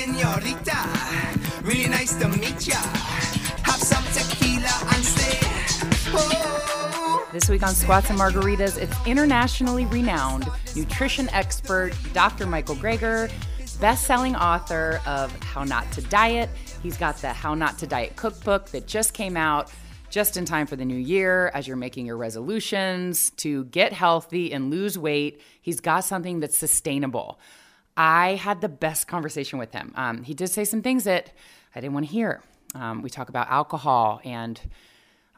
senorita. Really nice to meet ya. Have some tequila and stay. Oh. This week on Squats and Margaritas, it's internationally renowned nutrition expert Dr. Michael Greger, best-selling author of How Not to Diet. He's got the How Not to Diet cookbook that just came out just in time for the new year as you're making your resolutions to get healthy and lose weight. He's got something that's sustainable. I had the best conversation with him. Um, he did say some things that I didn't want to hear. Um, we talk about alcohol, and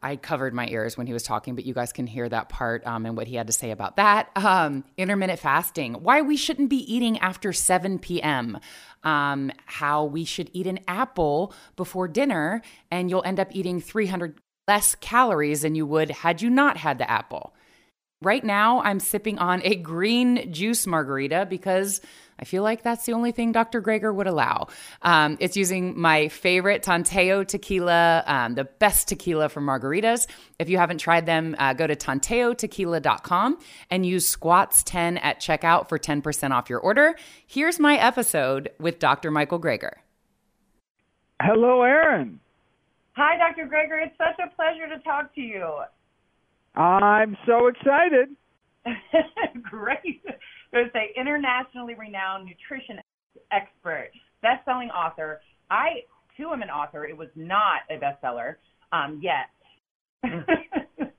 I covered my ears when he was talking, but you guys can hear that part um, and what he had to say about that. Um, intermittent fasting, why we shouldn't be eating after 7 p.m., um, how we should eat an apple before dinner, and you'll end up eating 300 less calories than you would had you not had the apple. Right now, I'm sipping on a green juice margarita because I feel like that's the only thing Dr. Greger would allow. Um, it's using my favorite Tanteo tequila, um, the best tequila for margaritas. If you haven't tried them, uh, go to tanteotequila.com and use squats10 at checkout for 10% off your order. Here's my episode with Dr. Michael Greger. Hello, Erin. Hi, Dr. Greger. It's such a pleasure to talk to you. I'm so excited. Great. There's an internationally renowned nutrition expert, best-selling author. I too am an author. It was not a bestseller um, yet.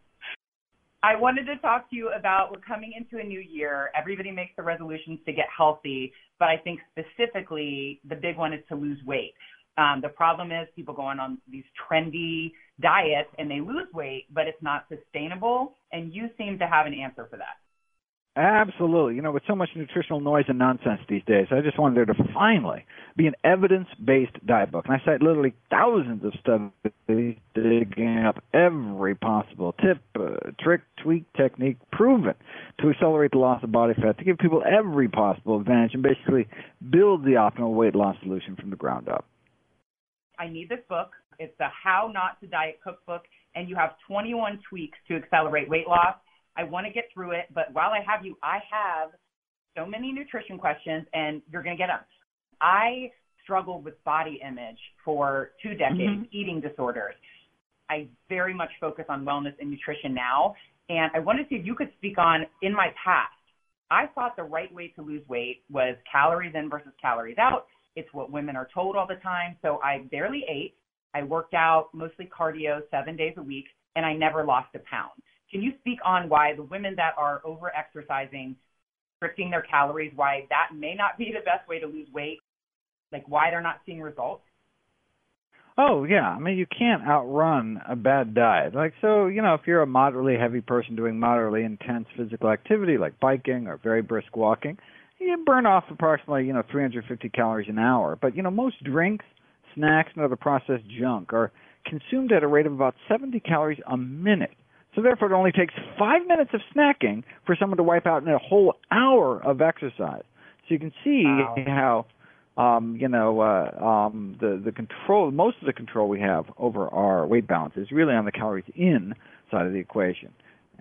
I wanted to talk to you about we're coming into a new year. Everybody makes the resolutions to get healthy, but I think specifically the big one is to lose weight. Um, the problem is people going on these trendy diets and they lose weight, but it's not sustainable. And you seem to have an answer for that. Absolutely. You know, with so much nutritional noise and nonsense these days, I just wanted there to finally be an evidence-based diet book. And I cite literally thousands of studies digging up every possible tip, uh, trick, tweak, technique proven to accelerate the loss of body fat, to give people every possible advantage, and basically build the optimal weight loss solution from the ground up. I need this book. It's the How Not to Diet cookbook, and you have 21 tweaks to accelerate weight loss. I want to get through it, but while I have you, I have so many nutrition questions, and you're going to get them. I struggled with body image for two decades, mm-hmm. eating disorders. I very much focus on wellness and nutrition now, and I wanted to see if you could speak on in my past. I thought the right way to lose weight was calories in versus calories out. It's what women are told all the time. So I barely ate. I worked out mostly cardio seven days a week, and I never lost a pound. Can you speak on why the women that are over exercising, restricting their calories, why that may not be the best way to lose weight? Like why they're not seeing results? Oh yeah, I mean you can't outrun a bad diet. Like so, you know, if you're a moderately heavy person doing moderately intense physical activity like biking or very brisk walking, you burn off approximately, you know, 350 calories an hour. But, you know, most drinks, snacks, and other processed junk are consumed at a rate of about 70 calories a minute. So therefore, it only takes five minutes of snacking for someone to wipe out in a whole hour of exercise. So you can see wow. how, um, you know, uh, um, the the control, most of the control we have over our weight balance is really on the calories in side of the equation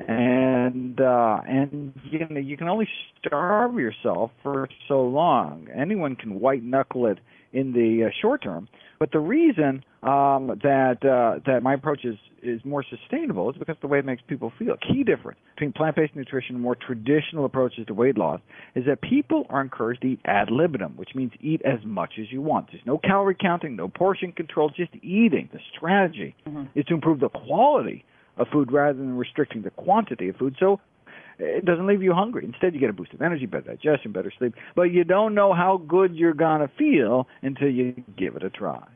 and uh and you know you can only starve yourself for so long. Anyone can white knuckle it in the uh, short term. But the reason um that uh that my approach is is more sustainable is because the way it makes people feel. Key difference between plant-based nutrition and more traditional approaches to weight loss is that people are encouraged to eat ad libitum which means eat as much as you want. There's no calorie counting no portion control just eating. The strategy mm-hmm. is to improve the quality of food rather than restricting the quantity of food. So it doesn't leave you hungry. Instead, you get a boost of energy, better digestion, better sleep. But you don't know how good you're going to feel until you give it a try.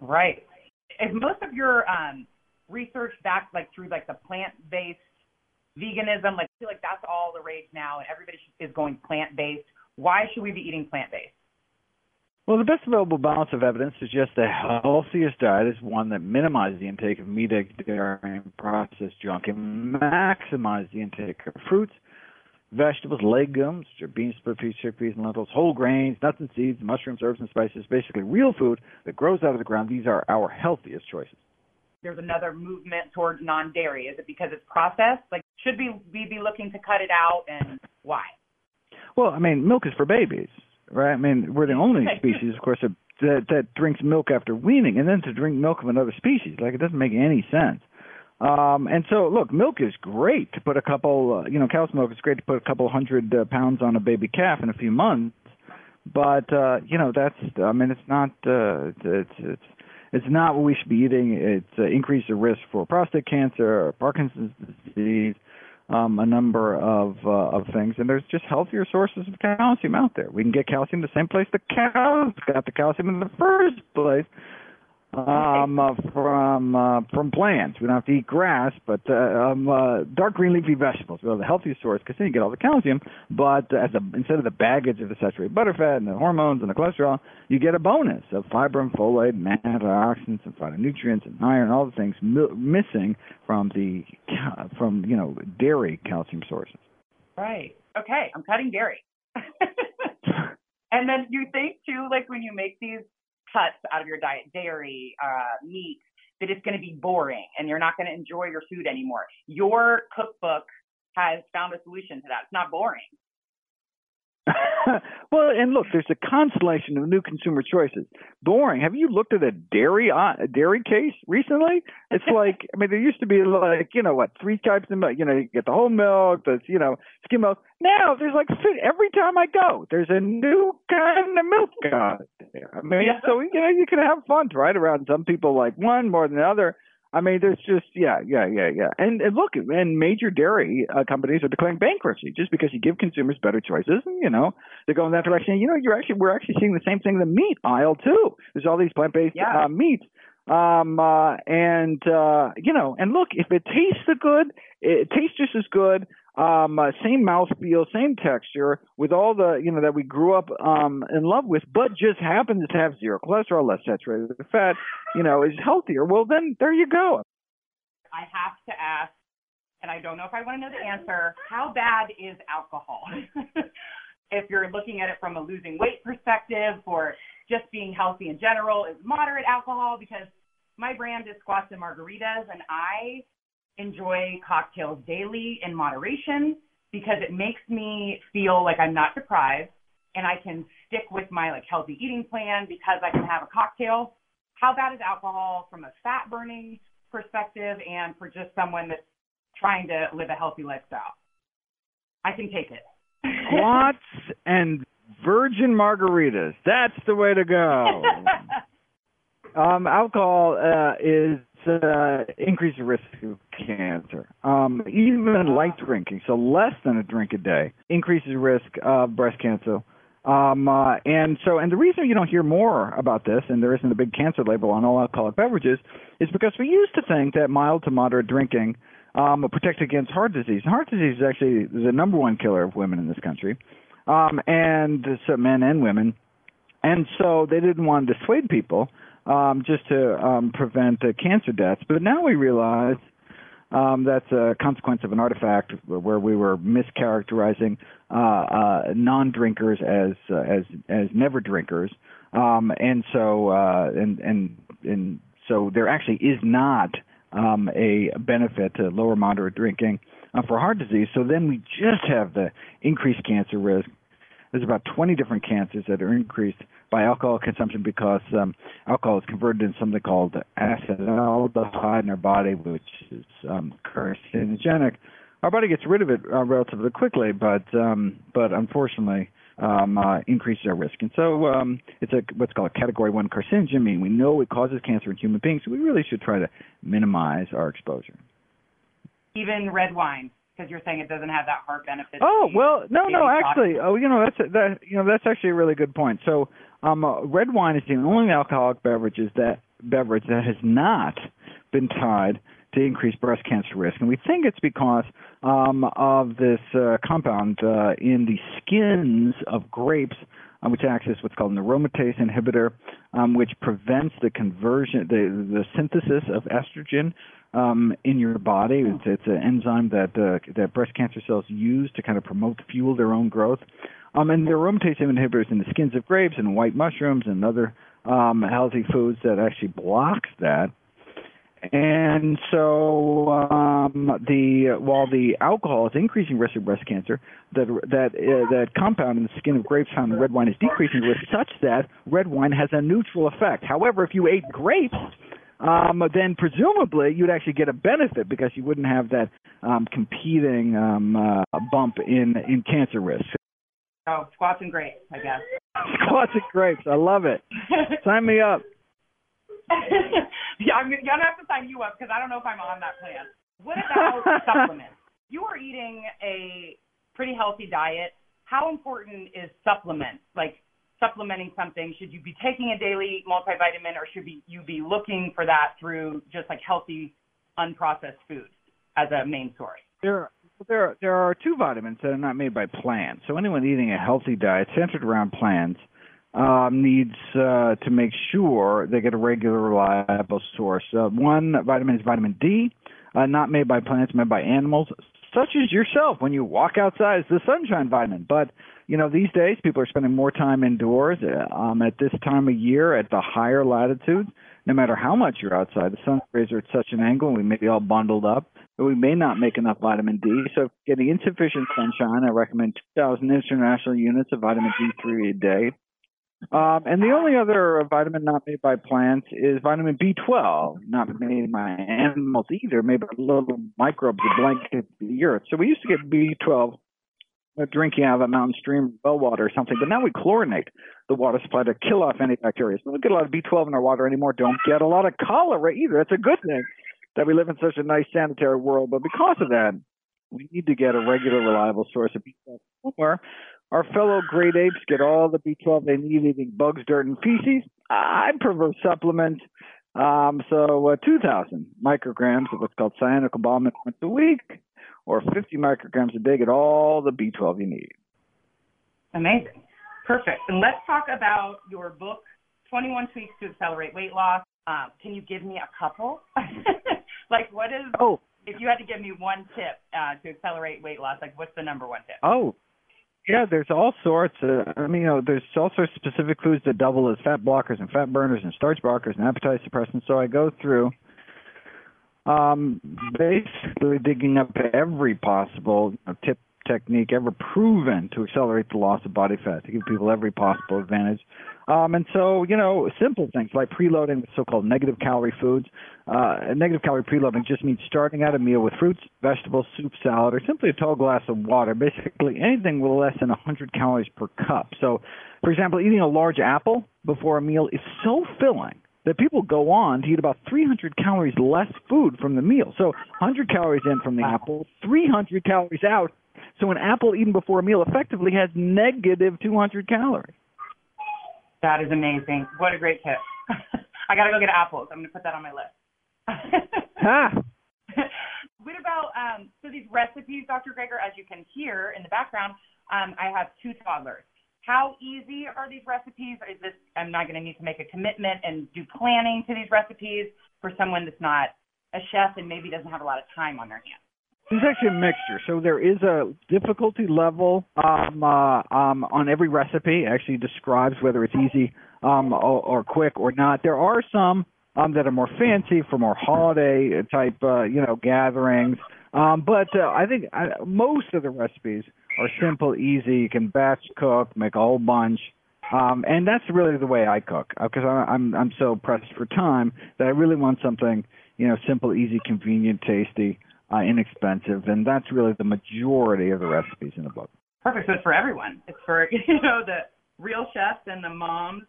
Right. Is most of your um, research back like through like the plant-based veganism? Like I feel like that's all the rage now, and everybody is going plant-based. Why should we be eating plant-based? Well, the best available balance of evidence suggests the healthiest diet is one that minimizes the intake of meat, eggs, dairy, and processed junk, and maximizes the intake of fruits, vegetables, legumes, which are beans, split peas, chickpeas, and lentils, whole grains, nuts and seeds, mushrooms, herbs, and spices, basically real food that grows out of the ground. These are our healthiest choices. There's another movement towards non-dairy. Is it because it's processed? Like, should we, we be looking to cut it out, and why? Well, I mean, milk is for babies right? I mean, we're the only species, of course, that that, drinks milk after weaning, and then to drink milk of another species, like it doesn't make any sense. Um, and so, look, milk is great to put a couple, uh, you know, cow's milk is great to put a couple hundred uh, pounds on a baby calf in a few months. But uh, you know, that's, I mean, it's not, uh, it's, it's, it's not what we should be eating. It's uh, increased the risk for prostate cancer, Parkinson's disease, um, a number of uh, of things, and there's just healthier sources of calcium out there. We can get calcium the same place the cows got the calcium in the first place, um, uh, from uh, from plants. We don't have to eat grass, but uh, um, uh, dark green leafy vegetables are the healthiest source because then you get all the calcium. But as a, instead of the baggage of the saturated butterfat and the hormones and the cholesterol, you get a bonus of fiber and folate and antioxidants and phytonutrients and iron, all the things mi- missing from the from you know dairy calcium sources. Right. Okay, I'm cutting dairy. and then you think too, like when you make these cuts out of your diet, dairy, uh, meat, that it's going to be boring and you're not going to enjoy your food anymore. Your cookbook has found a solution to that. It's not boring. well, and look, there's a constellation of new consumer choices. Boring. Have you looked at a dairy uh, a dairy case recently? It's like I mean, there used to be like you know what three types of milk. You know, you get the whole milk, the you know skim milk. Now there's like every time I go, there's a new kind of milk out there. I mean, yeah. so you know you can have fun right around. Some people like one more than the other. I mean, there's just yeah, yeah, yeah, yeah. And, and look, and major dairy uh, companies are declaring bankruptcy just because you give consumers better choices. And, you know, they go in that direction. You know, you're actually we're actually seeing the same thing in the meat aisle too. There's all these plant-based yeah. uh, meats. Um, uh, and uh, you know, and look, if it tastes good, it tastes just as good um, uh, same mouthfeel, same texture, with all the you know that we grew up um, in love with, but just happens to have zero cholesterol, less saturated fat, you know, is healthier. Well, then there you go. I have to ask, and I don't know if I want to know the answer. How bad is alcohol? if you're looking at it from a losing weight perspective, or just being healthy in general, is moderate alcohol? Because my brand is Squats and Margaritas, and I enjoy cocktails daily in moderation because it makes me feel like I'm not deprived and I can stick with my like healthy eating plan because I can have a cocktail. How bad is alcohol from a fat burning perspective and for just someone that's trying to live a healthy lifestyle? I can take it. Squats and virgin margaritas. That's the way to go. um, alcohol uh, is uh, increases the risk of cancer. Um, even light drinking, so less than a drink a day, increases risk of breast cancer. Um, uh, and so, and the reason you don't hear more about this, and there isn't a big cancer label on all alcoholic beverages, is because we used to think that mild to moderate drinking um, protect against heart disease. And Heart disease is actually the number one killer of women in this country, um, and so men and women. And so they didn't want to dissuade people um, just to um, prevent cancer deaths. But now we realize um, that's a consequence of an artifact where we were mischaracterizing uh, uh, non-drinkers as uh, as as never drinkers, um, and so uh, and and and so there actually is not um, a benefit to lower moderate drinking uh, for heart disease. So then we just have the increased cancer risk. There's about 20 different cancers that are increased by alcohol consumption because um, alcohol is converted into something called acetaldehyde in our body, which is um, carcinogenic. Our body gets rid of it uh, relatively quickly, but um, but unfortunately um, uh, increases our risk. And so um, it's a what's called a category one carcinogen. Meaning we know it causes cancer in human beings, so we really should try to minimize our exposure. Even red wine because you're saying it doesn't have that heart benefit. Oh well, no, no, actually, oh, you know that's a, that you know that's actually a really good point. So um, uh, red wine is the only alcoholic beverages that beverage that has not been tied to increased breast cancer risk, and we think it's because um, of this uh, compound uh, in the skins of grapes, uh, which acts as what's called an aromatase inhibitor, um, which prevents the conversion, the the synthesis of estrogen um, in your body. It's, it's an enzyme that uh, that breast cancer cells use to kind of promote fuel their own growth. Um, and there are aromatase inhibitors in the skins of grapes and white mushrooms and other um, healthy foods that actually blocks that. And so, um, the while the alcohol is increasing risk of breast cancer, that that uh, that compound in the skin of grapes found in red wine is decreasing risk, such that red wine has a neutral effect. However, if you ate grapes, um, then presumably you'd actually get a benefit because you wouldn't have that um, competing um, uh, bump in in cancer risk. Oh, squats and grapes, I guess. Squats and grapes, I love it. Sign me up. yeah, I'm gonna have to sign you up because I don't know if I'm on that plan. What about supplements? You are eating a pretty healthy diet. How important is supplements? Like supplementing something, should you be taking a daily multivitamin, or should be, you be looking for that through just like healthy, unprocessed food as a main source? There, there, are there are two vitamins that are not made by plants. So anyone eating a healthy diet centered around plants um, needs uh, to make sure they get a regular, reliable source. Uh, one vitamin is vitamin D, uh, not made by plants, made by animals, such as yourself. When you walk outside, it's the sunshine vitamin. But you know, these days people are spending more time indoors uh, um, at this time of year at the higher latitudes. No matter how much you're outside, the sun rays are at such an angle, and we may be all bundled up, we may not make enough vitamin D. So, getting insufficient sunshine, I recommend 2,000 international units of vitamin D3 a day. Um, and the only other vitamin not made by plants is vitamin B12, not made by animals either, made by little microbes that blanket the earth. So we used to get B12 drinking out of a mountain stream, well water or something, but now we chlorinate the water supply to kill off any bacteria. So we don't get a lot of B12 in our water anymore. Don't get a lot of cholera either. It's a good thing that we live in such a nice sanitary world. But because of that, we need to get a regular, reliable source of B12 somewhere our fellow great apes get all the B12 they need eating bugs, dirt, and feces. I prefer supplements. Um, so uh, 2,000 micrograms of what's called cyanocobalamin once a week, or 50 micrograms a day get all the B12 you need. Amazing. Perfect. And let's talk about your book, 21 Tweaks to Accelerate Weight Loss. Um, can you give me a couple? like, what is, oh. if you had to give me one tip uh, to accelerate weight loss, like, what's the number one tip? Oh, yeah, there's all sorts. Of, I mean, you know, there's all sorts of specific foods that double as fat blockers and fat burners and starch blockers and appetite suppressants. So I go through um, basically digging up every possible you know, tip technique ever proven to accelerate the loss of body fat to give people every possible advantage. Um, and so, you know, simple things like preloading with so-called negative calorie foods. Uh, negative calorie preloading just means starting out a meal with fruits, vegetables, soup, salad, or simply a tall glass of water. Basically, anything with less than 100 calories per cup. So, for example, eating a large apple before a meal is so filling that people go on to eat about 300 calories less food from the meal. So 100 calories in from the apple, 300 calories out. So an apple eaten before a meal effectively has negative 200 calories. That is amazing. What a great tip. I got to go get apples. I'm going to put that on my list. ah. what about um, so these recipes, Dr. Greger? As you can hear in the background, um, I have two toddlers. How easy are these recipes? Is this I'm not going to need to make a commitment and do planning to these recipes for someone that's not a chef and maybe doesn't have a lot of time on their hands? It's actually a mixture. So there is a difficulty level um, uh, um, on every recipe. It actually describes whether it's easy um, or, or quick or not. There are some um, that are more fancy for more holiday type, uh, you know, gatherings. Um, but uh, I think I, most of the recipes are simple, easy. You can batch cook, make a whole bunch. Um, and that's really the way I cook because uh, I'm I'm so pressed for time that I really want something you know simple, easy, convenient, tasty uh, inexpensive, and that's really the majority of the recipes in the book. Perfect. So it's for everyone. It's for you know the real chefs and the moms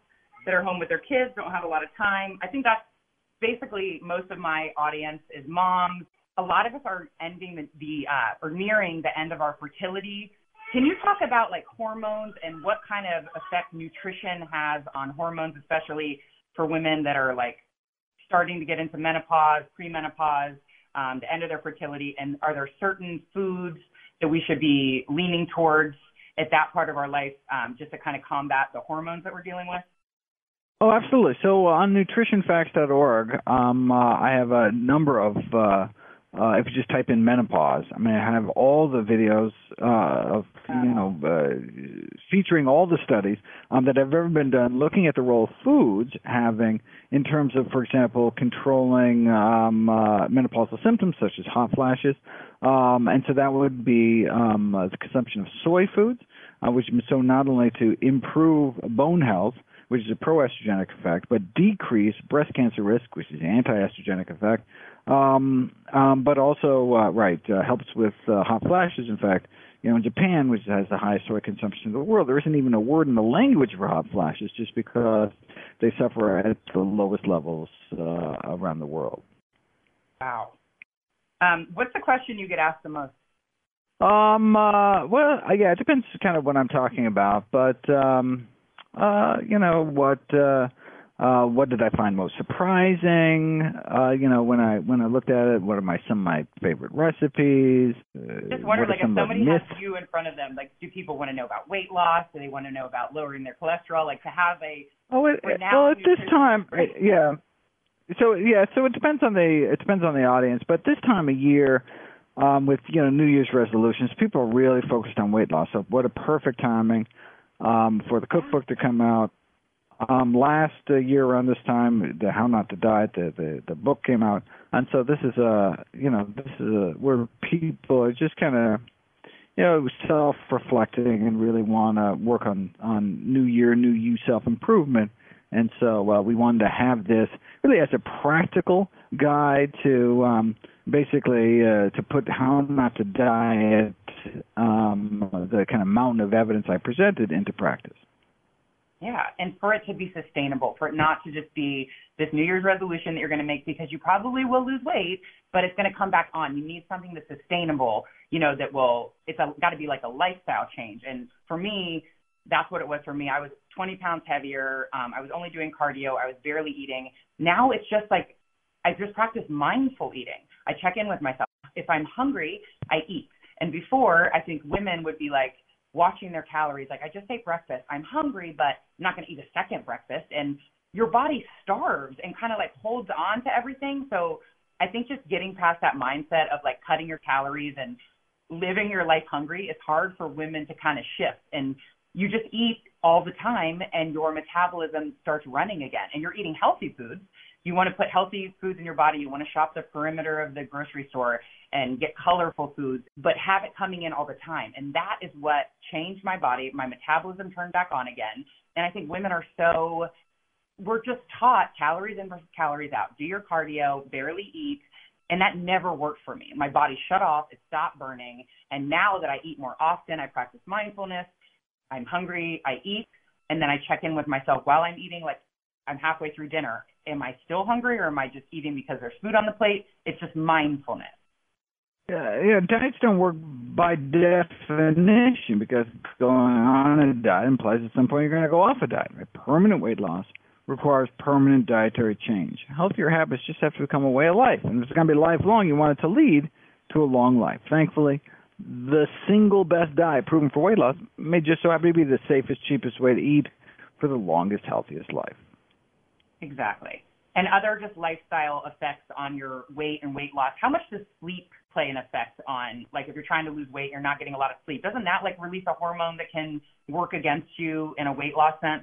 that are home with their kids, don't have a lot of time. I think that's basically most of my audience is moms. A lot of us are ending the, the uh, or nearing the end of our fertility. Can you talk about like hormones and what kind of effect nutrition has on hormones, especially for women that are like starting to get into menopause, premenopause? Um, the end of their fertility? And are there certain foods that we should be leaning towards at that part of our life um, just to kind of combat the hormones that we're dealing with? Oh, absolutely. So uh, on nutritionfacts.org, um, uh, I have a number of uh, uh, if you just type in menopause, I mean, I have all the videos uh, of you know uh, featuring all the studies um, that have ever been done, looking at the role foods having in terms of, for example, controlling um, uh, menopausal symptoms such as hot flashes, um, and so that would be um, uh, the consumption of soy foods, uh, which so not only to improve bone health which is a proestrogenic effect, but decrease breast cancer risk, which is an anti-estrogenic effect, um, um, but also, uh, right, uh, helps with uh, hot flashes. In fact, you know, in Japan, which has the highest soy consumption in the world, there isn't even a word in the language for hot flashes, just because they suffer at the lowest levels uh, around the world. Wow. Um, what's the question you get asked the most? Um. Uh, well, uh, yeah, it depends kind of what I'm talking about, but um, uh, you know what. Uh, uh, what did I find most surprising? Uh, you know, when I when I looked at it, what are my some of my favorite recipes? Uh, Just wonder, like, if somebody has you in front of them, like, do people want to know about weight loss? Do they want to know about lowering their cholesterol? Like, to have a oh, it, well, at this time, yeah. So yeah, so it depends on the it depends on the audience, but this time of year, um, with you know New Year's resolutions, people are really focused on weight loss. So what a perfect timing um, for the cookbook to come out um, last uh, year around this time, the How Not to Diet, the, the the book came out, and so this is a you know this is a where people are just kind of you know self-reflecting and really want to work on on New Year, New You self-improvement, and so uh, we wanted to have this really as a practical guide to um, basically uh, to put How Not to Diet, um, the kind of mountain of evidence I presented into practice. Yeah, and for it to be sustainable, for it not to just be this New Year's resolution that you're going to make because you probably will lose weight, but it's going to come back on. You need something that's sustainable, you know, that will, it's got to be like a lifestyle change. And for me, that's what it was for me. I was 20 pounds heavier. Um, I was only doing cardio. I was barely eating. Now it's just like, I just practice mindful eating. I check in with myself. If I'm hungry, I eat. And before, I think women would be like, watching their calories. Like I just ate breakfast. I'm hungry, but I'm not going to eat a second breakfast. And your body starves and kind of like holds on to everything. So I think just getting past that mindset of like cutting your calories and living your life hungry is hard for women to kind of shift. And you just eat all the time and your metabolism starts running again and you're eating healthy foods you want to put healthy foods in your body. You want to shop the perimeter of the grocery store and get colorful foods, but have it coming in all the time. And that is what changed my body. My metabolism turned back on again. And I think women are so, we're just taught calories in versus calories out. Do your cardio, barely eat. And that never worked for me. My body shut off, it stopped burning. And now that I eat more often, I practice mindfulness. I'm hungry, I eat, and then I check in with myself while I'm eating. Like I'm halfway through dinner am I still hungry or am I just eating because there's food on the plate? It's just mindfulness. Yeah, yeah, diets don't work by definition because going on a diet implies at some point you're going to go off a diet. Right? Permanent weight loss requires permanent dietary change. Healthier habits just have to become a way of life, and if it's going to be lifelong, you want it to lead to a long life. Thankfully, the single best diet proven for weight loss may just so happen to be the safest, cheapest way to eat for the longest, healthiest life. Exactly. And other just lifestyle effects on your weight and weight loss. How much does sleep play an effect on, like, if you're trying to lose weight, you're not getting a lot of sleep? Doesn't that like release a hormone that can work against you in a weight loss sense?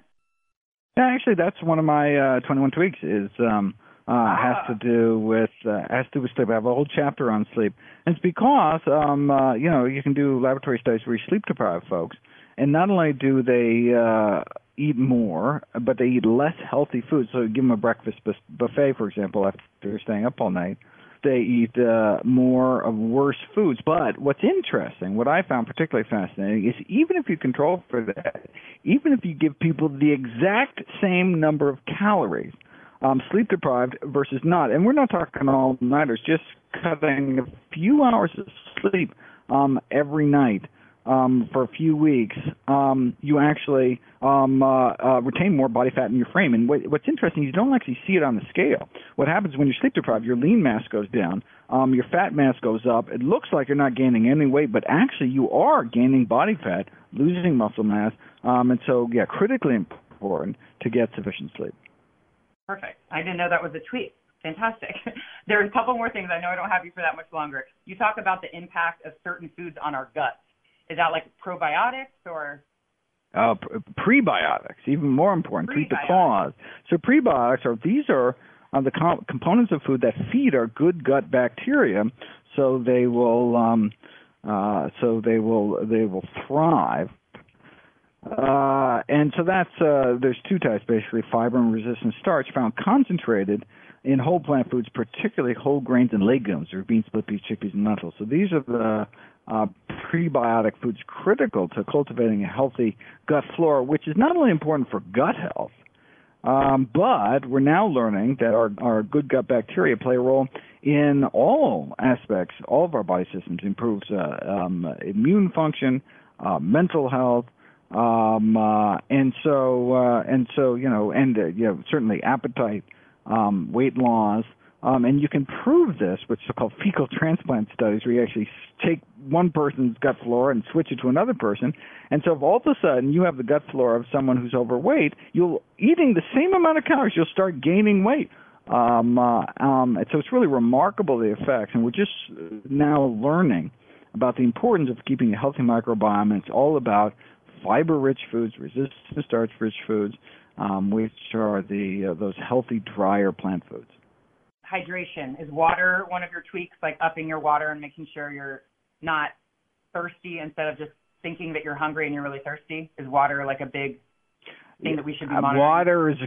Yeah, actually, that's one of my uh, 21 tweaks. Is um, uh, ah. has to do with uh, has to do with sleep. I have a whole chapter on sleep, and it's because um, uh, you know you can do laboratory studies where you sleep deprive folks, and not only do they uh, eat more, but they eat less healthy food. So give them a breakfast buffet, for example, after staying up all night. They eat uh, more of worse foods. But what's interesting, what I found particularly fascinating, is even if you control for that, even if you give people the exact same number of calories, um, sleep deprived versus not, and we're not talking all nighters, just cutting a few hours of sleep um, every night um, for a few weeks, um, you actually um, uh, uh, retain more body fat in your frame. And what, what's interesting, you don't actually see it on the scale. What happens when you're sleep deprived, your lean mass goes down, um, your fat mass goes up. It looks like you're not gaining any weight, but actually you are gaining body fat, losing muscle mass. Um, and so, yeah, critically important to get sufficient sleep. Perfect. I didn't know that was a tweak. Fantastic. There are a couple more things. I know I don't have you for that much longer. You talk about the impact of certain foods on our guts. Is that like probiotics or? Uh, prebiotics, even more important. Treat the cause. So prebiotics are these are uh, the com- components of food that feed our good gut bacteria, so they will um, uh, so they will they will thrive. Uh, and so that's uh, there's two types basically fiber and resistant starch found concentrated in whole plant foods, particularly whole grains and legumes, or beans, split peas, chickpeas, and lentils. So these are the uh, prebiotic foods critical to cultivating a healthy gut flora, which is not only important for gut health, um, but we're now learning that our, our good gut bacteria play a role in all aspects, all of our body systems, improves uh, um, immune function, uh, mental health, um, uh, and so uh, and so you know, and uh, you know, certainly appetite, um, weight loss, um, and you can prove this with so-called fecal transplant studies, where you actually take one person's gut flora and switch it to another person. And so, if all of a sudden you have the gut flora of someone who's overweight, you'll eating the same amount of calories, you'll start gaining weight. Um, uh, um, and so, it's really remarkable the effects. And we're just now learning about the importance of keeping a healthy microbiome. And it's all about fiber-rich foods, resistant starch-rich foods, um, which are the uh, those healthy, drier plant foods hydration. Is water one of your tweaks, like upping your water and making sure you're not thirsty instead of just thinking that you're hungry and you're really thirsty? Is water like a big thing that we should be monitoring? Water is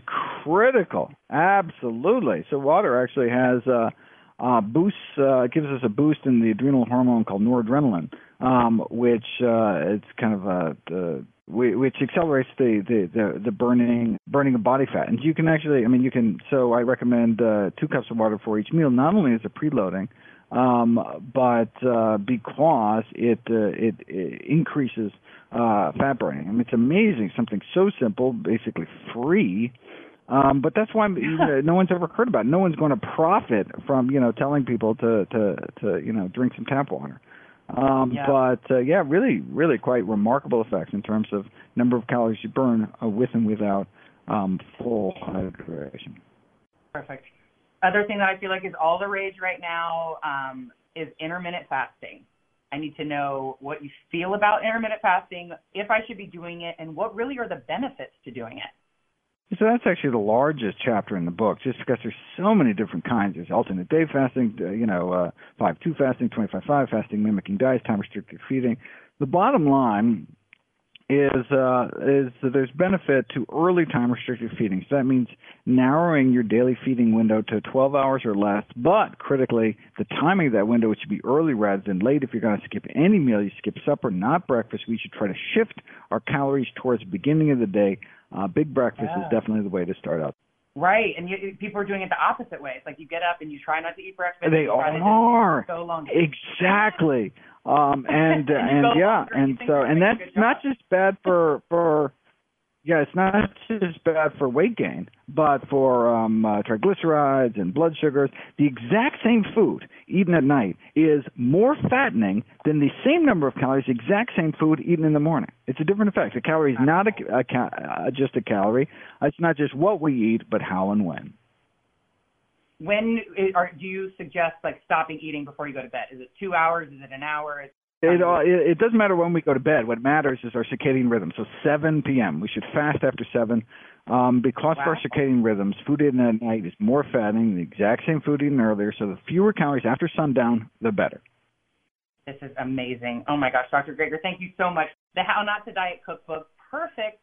critical. Absolutely. So water actually has uh, uh, boosts, uh, gives us a boost in the adrenal hormone called noradrenaline, um, which uh, it's kind of a, a which accelerates the, the, the, the, burning burning of body fat. And you can actually, I mean, you can. So I recommend uh, two cups of water for each meal. Not only is it preloading, um, but uh, because it, uh, it, it increases uh, fat burning. I mean, it's amazing. Something so simple, basically free. Um, but that's why you know, no one's ever heard about. It. No one's going to profit from you know telling people to to to you know drink some tap water. Um, yeah. But uh, yeah, really, really quite remarkable effects in terms of number of calories you burn uh, with and without um, full hydration. Perfect. Other thing that I feel like is all the rage right now um, is intermittent fasting. I need to know what you feel about intermittent fasting, if I should be doing it, and what really are the benefits to doing it. So that's actually the largest chapter in the book, just because there's so many different kinds. There's alternate day fasting, uh, you know, uh, five two fasting, twenty five five fasting, mimicking diets, time restricted feeding. The bottom line is uh, is that there's benefit to early time restricted feeding. So that means narrowing your daily feeding window to 12 hours or less. But critically, the timing of that window should be early rather than late. If you're going to skip any meal, you skip supper, not breakfast. We should try to shift our calories towards the beginning of the day uh, big breakfast yeah. is definitely the way to start out. Right, and you, people are doing it the opposite way. It's like you get up and you try not to eat breakfast. They are so long. Exactly, um, and and, and yeah, and so and that's not just bad for for yeah, it's not just bad for weight gain, but for um, uh, triglycerides and blood sugars. The exact same food eaten at night is more fattening than the same number of calories, exact same food eaten in the morning. It's a different effect. A calorie is not a, a, uh, just a calorie. It's not just what we eat, but how and when. When are, do you suggest like stopping eating before you go to bed? Is it two hours? Is it an hour? It, uh, it, it doesn't matter when we go to bed. What matters is our circadian rhythm. So 7 p.m. We should fast after 7. Um, because wow. of our circadian rhythms, food eaten at night is more fattening, the exact same food eaten earlier. So the fewer calories after sundown, the better. This is amazing. Oh my gosh, Dr. Greger, thank you so much. The How Not to Diet Cookbook, perfect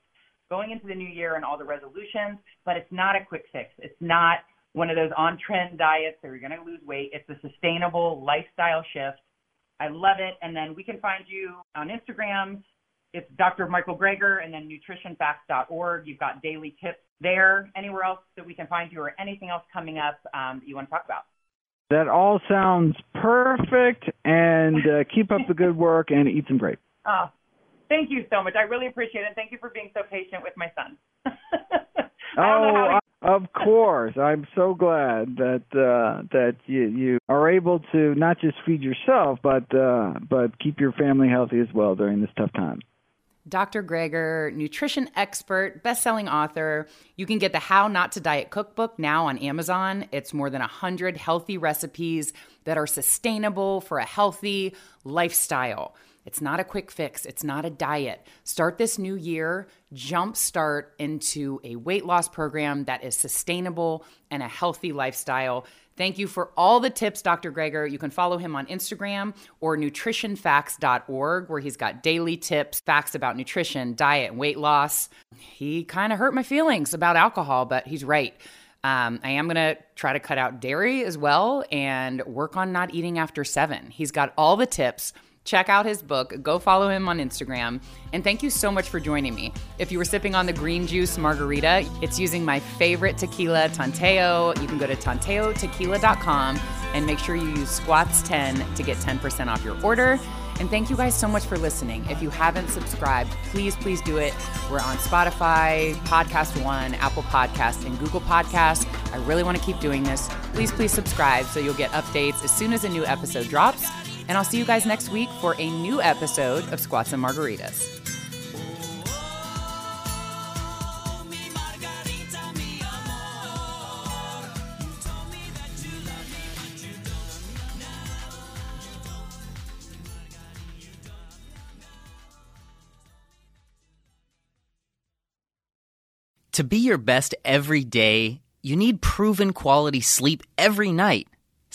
going into the new year and all the resolutions, but it's not a quick fix. It's not one of those on trend diets that you're going to lose weight. It's a sustainable lifestyle shift I love it. And then we can find you on Instagram. It's Dr. Michael Greger and then nutritionfacts.org. You've got daily tips there. Anywhere else that we can find you or anything else coming up um, that you want to talk about? That all sounds perfect. And uh, keep up the good work and eat some grapes. Oh, thank you so much. I really appreciate it. Thank you for being so patient with my son. oh, of course. I'm so glad that uh, that you you are able to not just feed yourself, but uh, but keep your family healthy as well during this tough time. Dr. Greger, nutrition expert, best-selling author. You can get the How Not to Diet cookbook now on Amazon. It's more than 100 healthy recipes that are sustainable for a healthy lifestyle. It's not a quick fix, it's not a diet. Start this new year, jump start into a weight loss program that is sustainable and a healthy lifestyle. Thank you for all the tips, Dr. Greger. You can follow him on Instagram or nutritionfacts.org, where he's got daily tips, facts about nutrition, diet, and weight loss. He kind of hurt my feelings about alcohol, but he's right. Um, I am going to try to cut out dairy as well and work on not eating after seven. He's got all the tips check out his book, go follow him on Instagram, and thank you so much for joining me. If you were sipping on the green juice margarita, it's using my favorite tequila, Tanteo. You can go to tanteotequila.com and make sure you use Squats10 to get 10% off your order. And thank you guys so much for listening. If you haven't subscribed, please, please do it. We're on Spotify, Podcast One, Apple Podcast, and Google Podcast. I really want to keep doing this. Please, please subscribe so you'll get updates as soon as a new episode drops. And I'll see you guys next week for a new episode of Squats and Margaritas. To be your best every day, you need proven quality sleep every night.